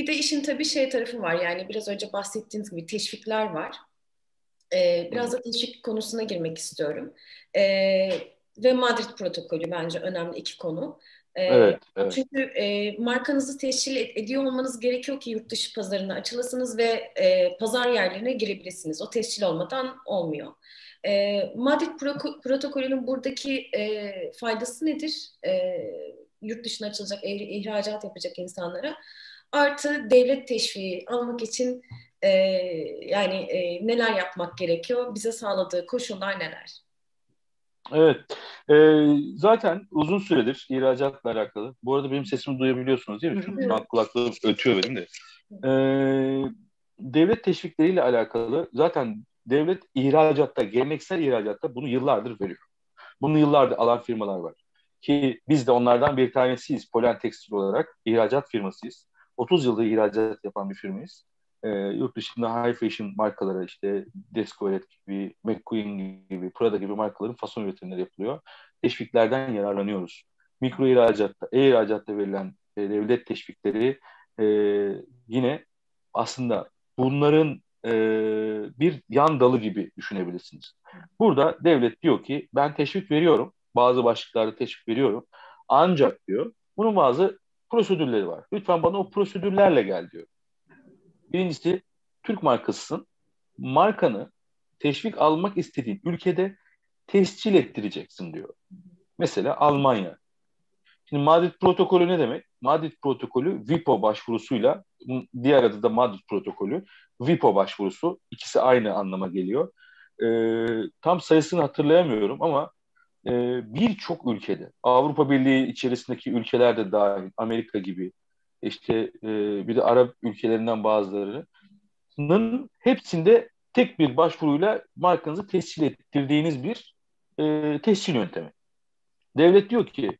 Bir de işin tabii şey tarafı var yani biraz önce bahsettiğiniz gibi teşvikler var. Ee, biraz da teşvik konusuna girmek istiyorum. Ee, ve Madrid protokolü bence önemli iki konu. Ee, evet, evet. Çünkü e, markanızı teşkil ediyor olmanız gerekiyor ki yurt dışı pazarına açılasınız ve e, pazar yerlerine girebilirsiniz. O tescil olmadan olmuyor. E, Madrid pro- protokolünün buradaki e, faydası nedir? E, yurt dışına açılacak, ihracat yapacak insanlara. Artı devlet teşviği almak için e, yani e, neler yapmak gerekiyor? Bize sağladığı koşullar neler? Evet. Ee, zaten uzun süredir ihracatla alakalı. Bu arada benim sesimi duyabiliyorsunuz değil mi? Çünkü an kulaklığım ötüyor benim de. Ee, devlet teşvikleriyle alakalı zaten devlet ihracatta, geleneksel ihracatta bunu yıllardır veriyor. Bunu yıllardır alan firmalar var. Ki biz de onlardan bir tanesiyiz. Polen Tekstil olarak ihracat firmasıyız. 30 yıldır ihracat yapan bir firmayız. E, yurt dışında high fashion markalara işte Descoret gibi, McQueen gibi, Prada gibi markaların fason üretimleri yapılıyor. Teşviklerden yararlanıyoruz. Mikro ihracatta, e-ihracatta verilen e, devlet teşvikleri e, yine aslında bunların e, bir yan dalı gibi düşünebilirsiniz. Burada devlet diyor ki ben teşvik veriyorum. Bazı başlıklarda teşvik veriyorum. Ancak diyor bunun bazı prosedürleri var. Lütfen bana o prosedürlerle gel diyor. Birincisi Türk markasısın. Markanı teşvik almak istediğin ülkede tescil ettireceksin diyor. Mesela Almanya. Şimdi Madrid protokolü ne demek? Madrid protokolü VIPO başvurusuyla diğer adı da Madrid protokolü VIPO başvurusu ikisi aynı anlama geliyor. Ee, tam sayısını hatırlayamıyorum ama e, birçok ülkede Avrupa Birliği içerisindeki ülkeler de dahil Amerika gibi işte e, bir de Arap ülkelerinden bazılarının hepsinde tek bir başvuruyla markanızı tescil ettirdiğiniz bir e, tescil yöntemi. Devlet diyor ki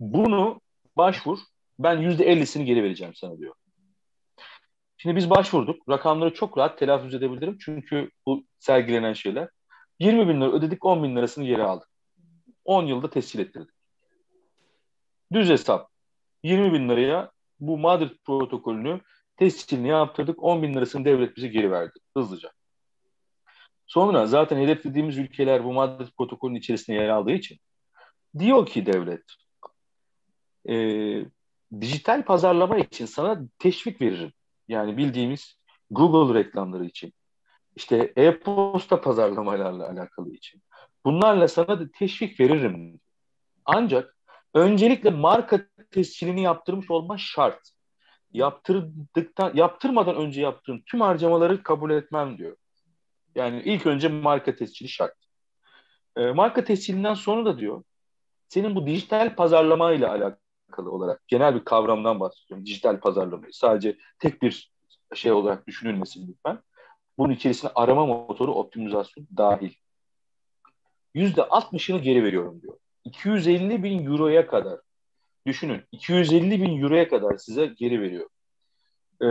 bunu başvur ben yüzde ellisini geri vereceğim sana diyor. Şimdi biz başvurduk. Rakamları çok rahat telaffuz edebilirim. Çünkü bu sergilenen şeyler. 20 bin lira ödedik 10 bin lirasını geri aldık. 10 yılda tescil ettirdik. Düz hesap. 20 bin liraya bu Madrid protokolünü tescilini yaptırdık. 10 bin lirasını devlet bize geri verdi hızlıca. Sonra zaten hedeflediğimiz ülkeler bu Madrid protokolünün içerisinde yer aldığı için diyor ki devlet e, dijital pazarlama için sana teşvik veririm. Yani bildiğimiz Google reklamları için, işte e-posta pazarlamalarla alakalı için. Bunlarla sana da teşvik veririm. Ancak öncelikle marka tescilini yaptırmış olma şart. Yaptırdıktan, yaptırmadan önce yaptığın tüm harcamaları kabul etmem diyor. Yani ilk önce marka tescili şart. E, marka tescilinden sonra da diyor, senin bu dijital pazarlama ile alakalı olarak genel bir kavramdan bahsediyorum. Dijital pazarlamayı sadece tek bir şey olarak düşünülmesin lütfen. Bunun içerisine arama motoru optimizasyon dahil. Yüzde 60'ını geri veriyorum diyor. 250 bin euroya kadar düşünün 250 bin euroya kadar size geri veriyor. Ee,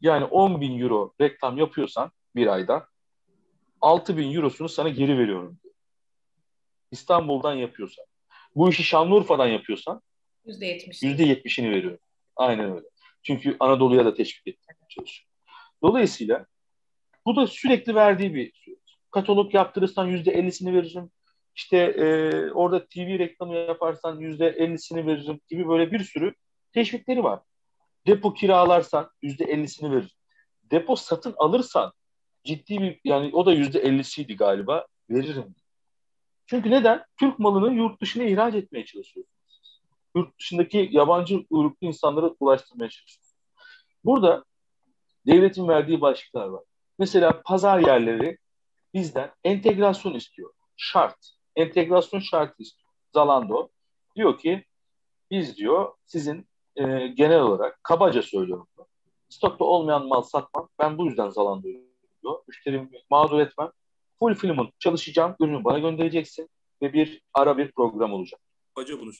yani 10 bin euro reklam yapıyorsan bir ayda 6 bin eurosunu sana geri veriyorum diyor. İstanbul'dan yapıyorsan. Bu işi Şanlıurfa'dan yapıyorsan %70'ini veriyorum. Aynen öyle. Çünkü Anadolu'ya da teşvik etmeye çalışıyor. Dolayısıyla bu da sürekli verdiği bir. Katalog yaptırırsan %50'sini veririm. İşte e, orada TV reklamı yaparsan %50'sini veririm gibi böyle bir sürü teşvikleri var. Depo kiralarsan %50'sini verir. Depo satın alırsan ciddi bir yani o da %50'siydi galiba veririm. Çünkü neden? Türk malını yurt dışına ihraç etmeye çalışıyorsunuz. Yurt dışındaki yabancı uyruklu insanlara ulaştırmaya çalışıyorsunuz. Burada devletin verdiği başlıklar var. Mesela pazar yerleri bizden entegrasyon istiyor. Şart. Entegrasyon şartı istiyor. Zalando diyor ki biz diyor sizin e, genel olarak kabaca söylüyorum. Stokta olmayan mal satmam. Ben bu yüzden Zalando'yu diyor. Müşterimi mağdur etmem. Full filmin çalışacağım. Ürünü bana göndereceksin ve bir ara bir program olacak. Kabaca bunu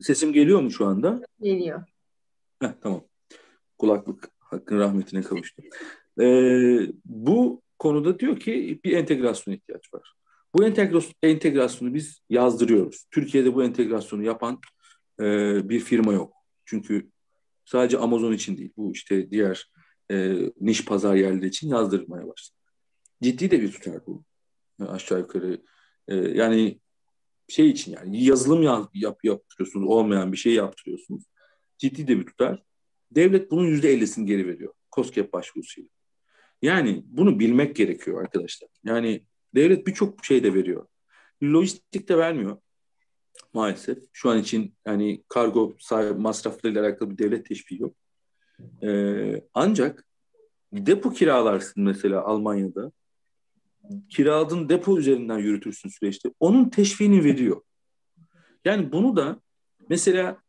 Sesim geliyor mu şu anda? Geliyor. Heh, tamam. Kulaklık hakkın rahmetine kavuştu. Ee, bu konuda diyor ki bir entegrasyon ihtiyaç var. Bu entegrasyon, entegrasyonu biz yazdırıyoruz. Türkiye'de bu entegrasyonu yapan e, bir firma yok. Çünkü sadece Amazon için değil, bu işte diğer e, niş pazar yerleri için yazdırmaya başladı. Ciddi de bir tutar bu. Yani aşağı yukarı e, yani şey için yani yazılım yap, yap, yaptırıyorsunuz, olmayan bir şey yaptırıyorsunuz. Ciddi de bir tutar. Devlet bunun yüzde ellisini geri veriyor. COSGAP başvurusuyla. Yani bunu bilmek gerekiyor arkadaşlar. Yani devlet birçok şey de veriyor. Lojistik de vermiyor maalesef. Şu an için yani kargo masraflarıyla alakalı bir devlet teşviki yok. Ee, ancak depo kiralarsın mesela Almanya'da. Kiraladığın depo üzerinden yürütürsün süreçte. Onun teşviğini veriyor. Yani bunu da mesela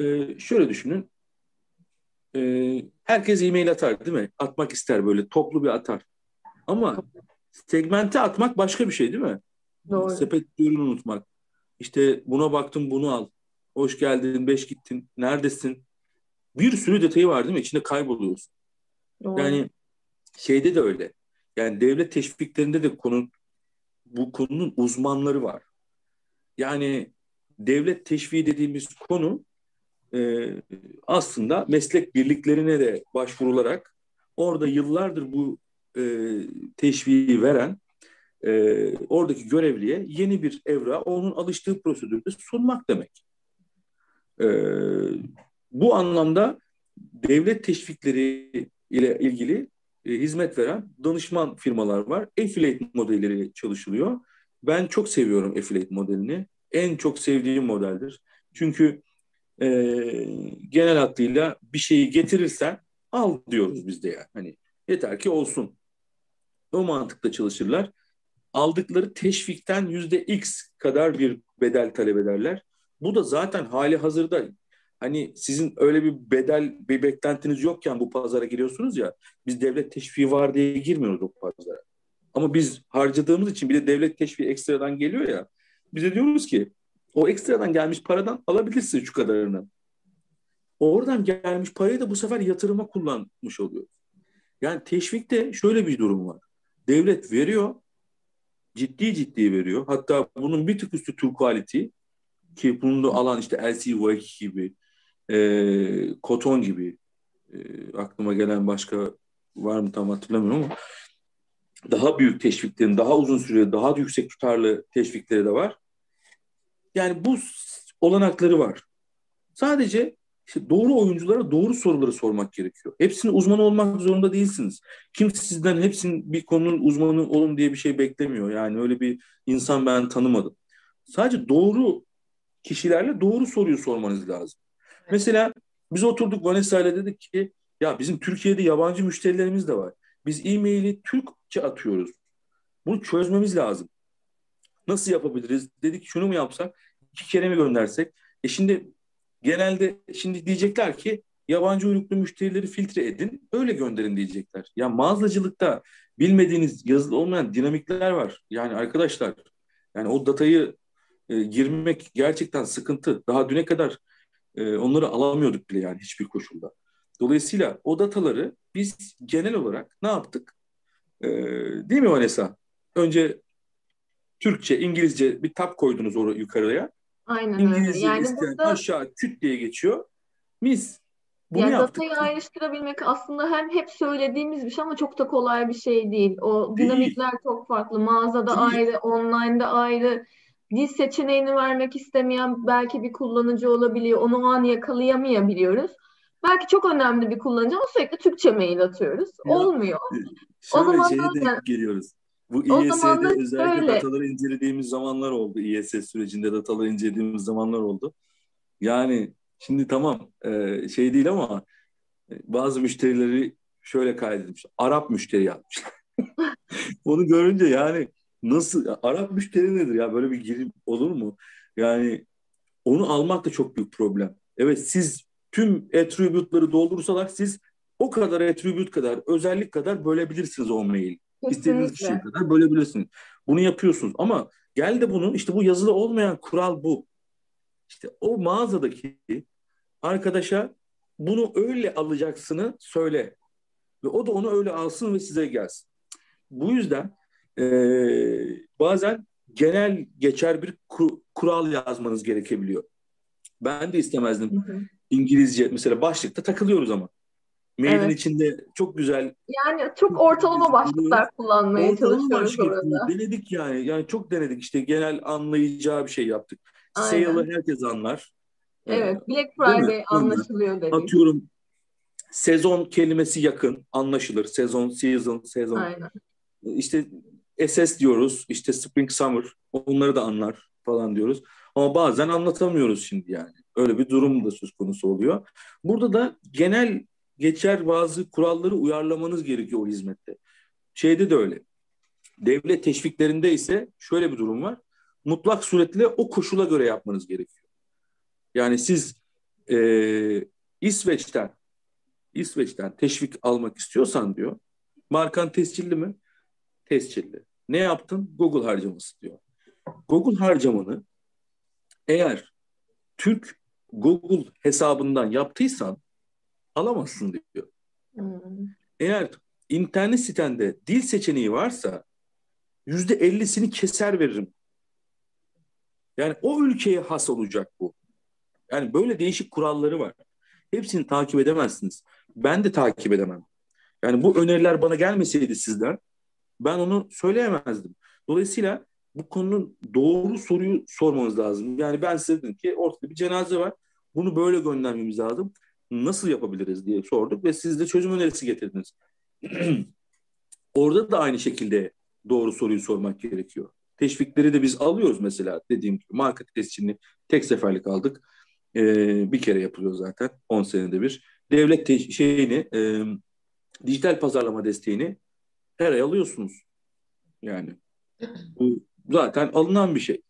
e, şöyle düşünün. E, herkes e-mail atar değil mi? Atmak ister böyle toplu bir atar. Ama segmente atmak başka bir şey değil mi? Doğru. Sepet ürün unutmak. İşte buna baktım bunu al. Hoş geldin, beş gittin. Neredesin? Bir sürü detayı var değil mi? İçinde kayboluyorsun. Doğru. Yani şeyde de öyle. Yani devlet teşviklerinde de konu bu konunun uzmanları var. Yani devlet teşviği dediğimiz konu e, aslında meslek birliklerine de başvurularak orada yıllardır bu e, teşviği veren e, oradaki görevliye yeni bir evra onun alıştığı prosedürde sunmak demek. E, bu anlamda devlet teşvikleri ile ilgili e, hizmet veren danışman firmalar var. Affiliate modelleri çalışılıyor. Ben çok seviyorum affiliate modelini. En çok sevdiğim modeldir. Çünkü e, genel hattıyla bir şeyi getirirsen al diyoruz biz de yani. Hani yeter ki olsun. O mantıkla çalışırlar aldıkları teşvikten yüzde x kadar bir bedel talep ederler. Bu da zaten hali hazırda hani sizin öyle bir bedel bir beklentiniz yokken bu pazara giriyorsunuz ya biz devlet teşviği var diye girmiyoruz o pazara. Ama biz harcadığımız için bir de devlet teşviği ekstradan geliyor ya bize diyoruz ki o ekstradan gelmiş paradan alabilirsin şu kadarını. Oradan gelmiş parayı da bu sefer yatırıma kullanmış oluyor. Yani teşvikte şöyle bir durum var. Devlet veriyor ciddi ciddi veriyor. Hatta bunun bir tık üstü True Quality ki bunu da alan işte LCY gibi e, Koton gibi e, aklıma gelen başka var mı tam hatırlamıyorum ama daha büyük teşviklerin, daha uzun süreli, daha yüksek tutarlı teşvikleri de var. Yani bu olanakları var. Sadece işte doğru oyunculara doğru soruları sormak gerekiyor. Hepsinin uzman olmak zorunda değilsiniz. Kimse sizden hepsinin bir konunun uzmanı olun diye bir şey beklemiyor. Yani öyle bir insan ben tanımadım. Sadece doğru kişilerle doğru soruyu sormanız lazım. Mesela biz oturduk Vanessa ile dedik ki ya bizim Türkiye'de yabancı müşterilerimiz de var. Biz e-maili Türkçe atıyoruz. Bunu çözmemiz lazım. Nasıl yapabiliriz? Dedik şunu mu yapsak? İki kere mi göndersek? E şimdi genelde şimdi diyecekler ki yabancı uyruklu müşterileri filtre edin, öyle gönderin diyecekler. Ya mağazacılıkta bilmediğiniz yazılı olmayan dinamikler var. Yani arkadaşlar yani o datayı e, girmek gerçekten sıkıntı. Daha düne kadar e, onları alamıyorduk bile yani hiçbir koşulda. Dolayısıyla o dataları biz genel olarak ne yaptık? E, değil mi Vanessa? Önce Türkçe, İngilizce bir tab koydunuz oraya yukarıya. Aynen İngilizce öyle. Yani burada... aşağı küt diye geçiyor. Mis. Bunu yani yaptık. datayı ayrıştırabilmek aslında hem hep söylediğimiz bir şey ama çok da kolay bir şey değil. O değil. dinamikler çok farklı. Mağazada değil. ayrı, online'da ayrı. Dil seçeneğini vermek istemeyen belki bir kullanıcı olabiliyor. Onu o an yakalayamayabiliyoruz. Belki çok önemli bir kullanıcı ama sürekli Türkçe mail atıyoruz. Ya, Olmuyor. o zaman da geliyoruz. Bu İES'de özellikle öyle. dataları incelediğimiz zamanlar oldu. İES sürecinde dataları incelediğimiz zamanlar oldu. Yani şimdi tamam e, şey değil ama e, bazı müşterileri şöyle kaydetmiş. Arap müşteri yapmış. Onu görünce yani nasıl Arap müşteri nedir ya böyle bir girim olur mu? Yani onu almak da çok büyük problem. Evet siz tüm attribute'ları doldursalar siz o kadar attribute kadar özellik kadar bölebilirsiniz o mail. İstediğiniz kişiye kadar bölebilirsiniz. Bunu yapıyorsunuz ama gel de bunun işte bu yazılı olmayan kural bu. İşte o mağazadaki arkadaşa bunu öyle alacaksını söyle. Ve o da onu öyle alsın ve size gelsin. Bu yüzden e, bazen genel geçer bir kural yazmanız gerekebiliyor. Ben de istemezdim. Hı hı. İngilizce mesela başlıkta takılıyoruz ama. Mailin evet. içinde çok güzel. Yani çok ortalama başlıklar kullanmaya ortalama çalışıyoruz orada. Denedik yani. Yani çok denedik. İşte genel anlayacağı bir şey yaptık. Sale'ı herkes anlar. Evet. Ee, Black Friday anlaşılıyor dedik. Atıyorum sezon kelimesi yakın. Anlaşılır. Sezon, season, sezon. Aynen. İşte SS diyoruz. İşte spring, summer. Onları da anlar falan diyoruz. Ama bazen anlatamıyoruz şimdi yani. Öyle bir durum da söz konusu oluyor. Burada da genel geçer bazı kuralları uyarlamanız gerekiyor o hizmette. Şeyde de öyle. Devlet teşviklerinde ise şöyle bir durum var. Mutlak suretle o koşula göre yapmanız gerekiyor. Yani siz e, İsveç'ten İsveç'ten teşvik almak istiyorsan diyor. Markan tescilli mi? Tescilli. Ne yaptın? Google harcaması diyor. Google harcamanı eğer Türk Google hesabından yaptıysan alamazsın diyor. Hmm. Eğer internet sitende dil seçeneği varsa yüzde ellisini keser veririm. Yani o ülkeye has olacak bu. Yani böyle değişik kuralları var. Hepsini takip edemezsiniz. Ben de takip edemem. Yani bu öneriler bana gelmeseydi sizden ben onu söyleyemezdim. Dolayısıyla bu konunun doğru soruyu sormanız lazım. Yani ben size dedim ki ortada bir cenaze var. Bunu böyle göndermemiz lazım. Nasıl yapabiliriz diye sorduk ve siz de çözüm önerisi getirdiniz. Orada da aynı şekilde doğru soruyu sormak gerekiyor. Teşvikleri de biz alıyoruz mesela dediğim gibi market tescilini tek seferlik aldık. Ee, bir kere yapılıyor zaten 10 senede bir. Devlet te- şeyini e, dijital pazarlama desteğini her ay alıyorsunuz. Yani bu zaten alınan bir şey.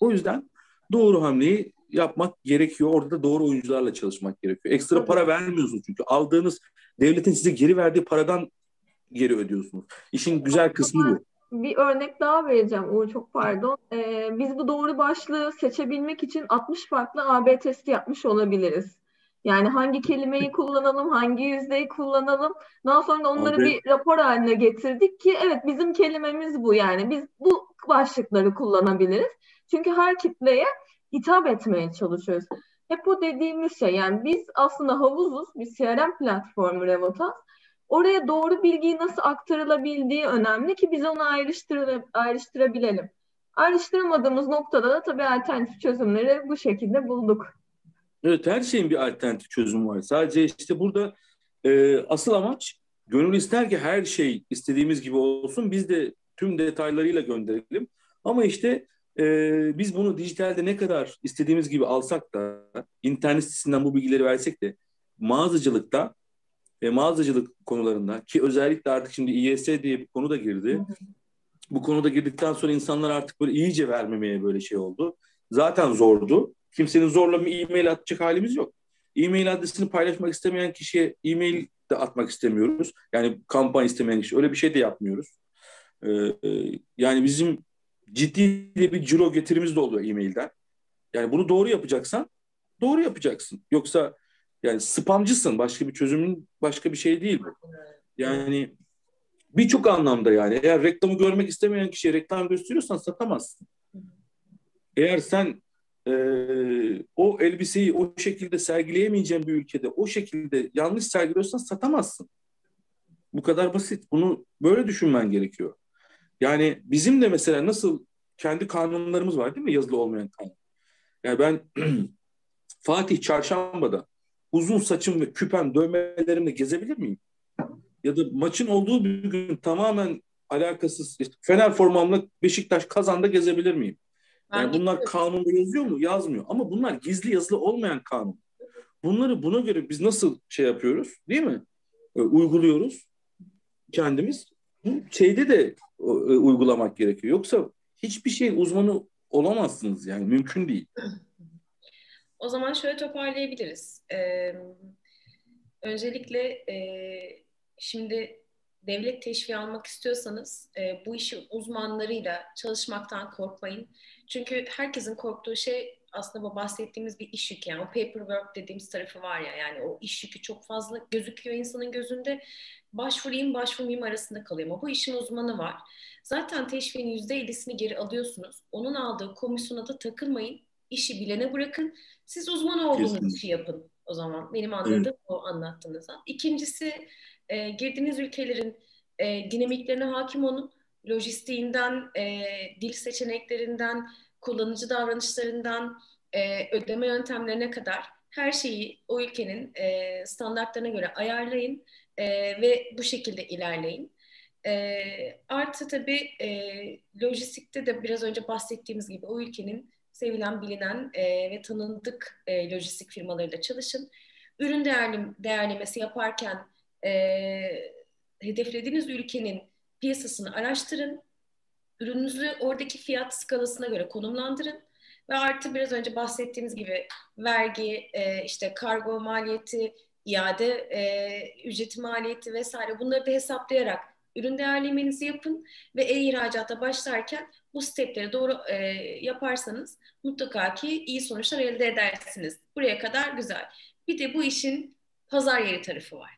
O yüzden doğru hamleyi yapmak gerekiyor. Orada da doğru oyuncularla çalışmak gerekiyor. Ekstra para vermiyorsunuz çünkü aldığınız devletin size geri verdiği paradan geri ödüyorsunuz. İşin güzel kısmı bu. Bir örnek daha vereceğim Uğur çok pardon. Ee, biz bu doğru başlığı seçebilmek için 60 farklı AB testi yapmış olabiliriz. Yani hangi kelimeyi kullanalım, hangi yüzdeyi kullanalım. Daha sonra da onları Abi. bir rapor haline getirdik ki evet bizim kelimemiz bu yani. Biz bu başlıkları kullanabiliriz. Çünkü her kitleye hitap etmeye çalışıyoruz. Hep bu dediğimiz şey yani biz aslında havuzuz, bir CRM platformu Revotas. Oraya doğru bilgiyi nasıl aktarılabildiği önemli ki biz onu ayrıştır ayrıştırabilelim. Ayrıştıramadığımız noktada da tabii alternatif çözümleri bu şekilde bulduk. Evet her şeyin bir alternatif çözümü var. Sadece işte burada e, asıl amaç gönül ister ki her şey istediğimiz gibi olsun. Biz de tüm detaylarıyla gönderelim. Ama işte e, biz bunu dijitalde ne kadar istediğimiz gibi alsak da internet sitesinden bu bilgileri versek de mağazacılıkta ve mağazacılık konularında ki özellikle artık şimdi İYS diye bir konu da girdi. Bu konuda girdikten sonra insanlar artık böyle iyice vermemeye böyle şey oldu. Zaten zordu. Kimsenin zorla bir e-mail atacak halimiz yok. E-mail adresini paylaşmak istemeyen kişiye e-mail de atmak istemiyoruz. Yani kampanya istemeyen kişi. Öyle bir şey de yapmıyoruz. Ee, yani bizim ciddi bir ciro getirimiz de oluyor e-mailden. Yani bunu doğru yapacaksan doğru yapacaksın. Yoksa yani spamcısın. Başka bir çözümün başka bir şey değil bu. Yani birçok anlamda yani. Eğer reklamı görmek istemeyen kişiye reklam gösteriyorsan satamazsın. Eğer sen e, o elbiseyi o şekilde sergileyemeyeceğin bir ülkede o şekilde yanlış sergiliyorsan satamazsın. Bu kadar basit. Bunu böyle düşünmen gerekiyor. Yani bizim de mesela nasıl kendi kanunlarımız var değil mi? Yazılı olmayan kanun. Yani ben Fatih Çarşamba'da uzun saçım ve küpem dövmelerimle gezebilir miyim? Ya da maçın olduğu bir gün tamamen alakasız işte Fener formamla Beşiktaş kazanda gezebilir miyim? Yani ben bunlar kanunda yazıyor mu? Yazmıyor. Ama bunlar gizli yazılı olmayan kanun. Bunları buna göre biz nasıl şey yapıyoruz? Değil mi? E, uyguluyoruz kendimiz. Şeyde de e, uygulamak gerekiyor. Yoksa hiçbir şeyin uzmanı olamazsınız yani mümkün değil. O zaman şöyle toparlayabiliriz. Ee, öncelikle e, şimdi devlet teşviği almak istiyorsanız e, bu işin uzmanlarıyla çalışmaktan korkmayın. Çünkü herkesin korktuğu şey aslında bu bahsettiğimiz bir iş yükü. Yani o paperwork dediğimiz tarafı var ya yani o iş yükü çok fazla gözüküyor insanın gözünde. Başvurayım başvurmayayım arasında kalıyor ama bu işin uzmanı var. Zaten teşviğin %50'sini geri alıyorsunuz. Onun aldığı komisyona da takılmayın. işi bilene bırakın. Siz uzman olduğunuz işi yapın o zaman. Benim anladığım evet. o anlattığınızdan. İkincisi e, girdiğiniz ülkelerin e, dinamiklerine hakim olun. Lojistiğinden, e, dil seçeneklerinden, kullanıcı davranışlarından, e, ödeme yöntemlerine kadar her şeyi o ülkenin e, standartlarına göre ayarlayın e, ve bu şekilde ilerleyin. E, artı tabii e, lojistikte de biraz önce bahsettiğimiz gibi o ülkenin sevilen, bilinen e, ve tanındık e, lojistik firmalarıyla çalışın. Ürün değerli, değerlemesi yaparken e, hedeflediğiniz ülkenin piyasasını araştırın. Ürününüzü oradaki fiyat skalasına göre konumlandırın. Ve artı biraz önce bahsettiğimiz gibi vergi, e, işte kargo maliyeti, iade e, ücreti maliyeti vesaire bunları da hesaplayarak ürün değerlemenizi yapın ve e-ihracata başlarken bu stepleri doğru e, yaparsanız mutlaka ki iyi sonuçlar elde edersiniz. Buraya kadar güzel. Bir de bu işin pazar yeri tarafı var.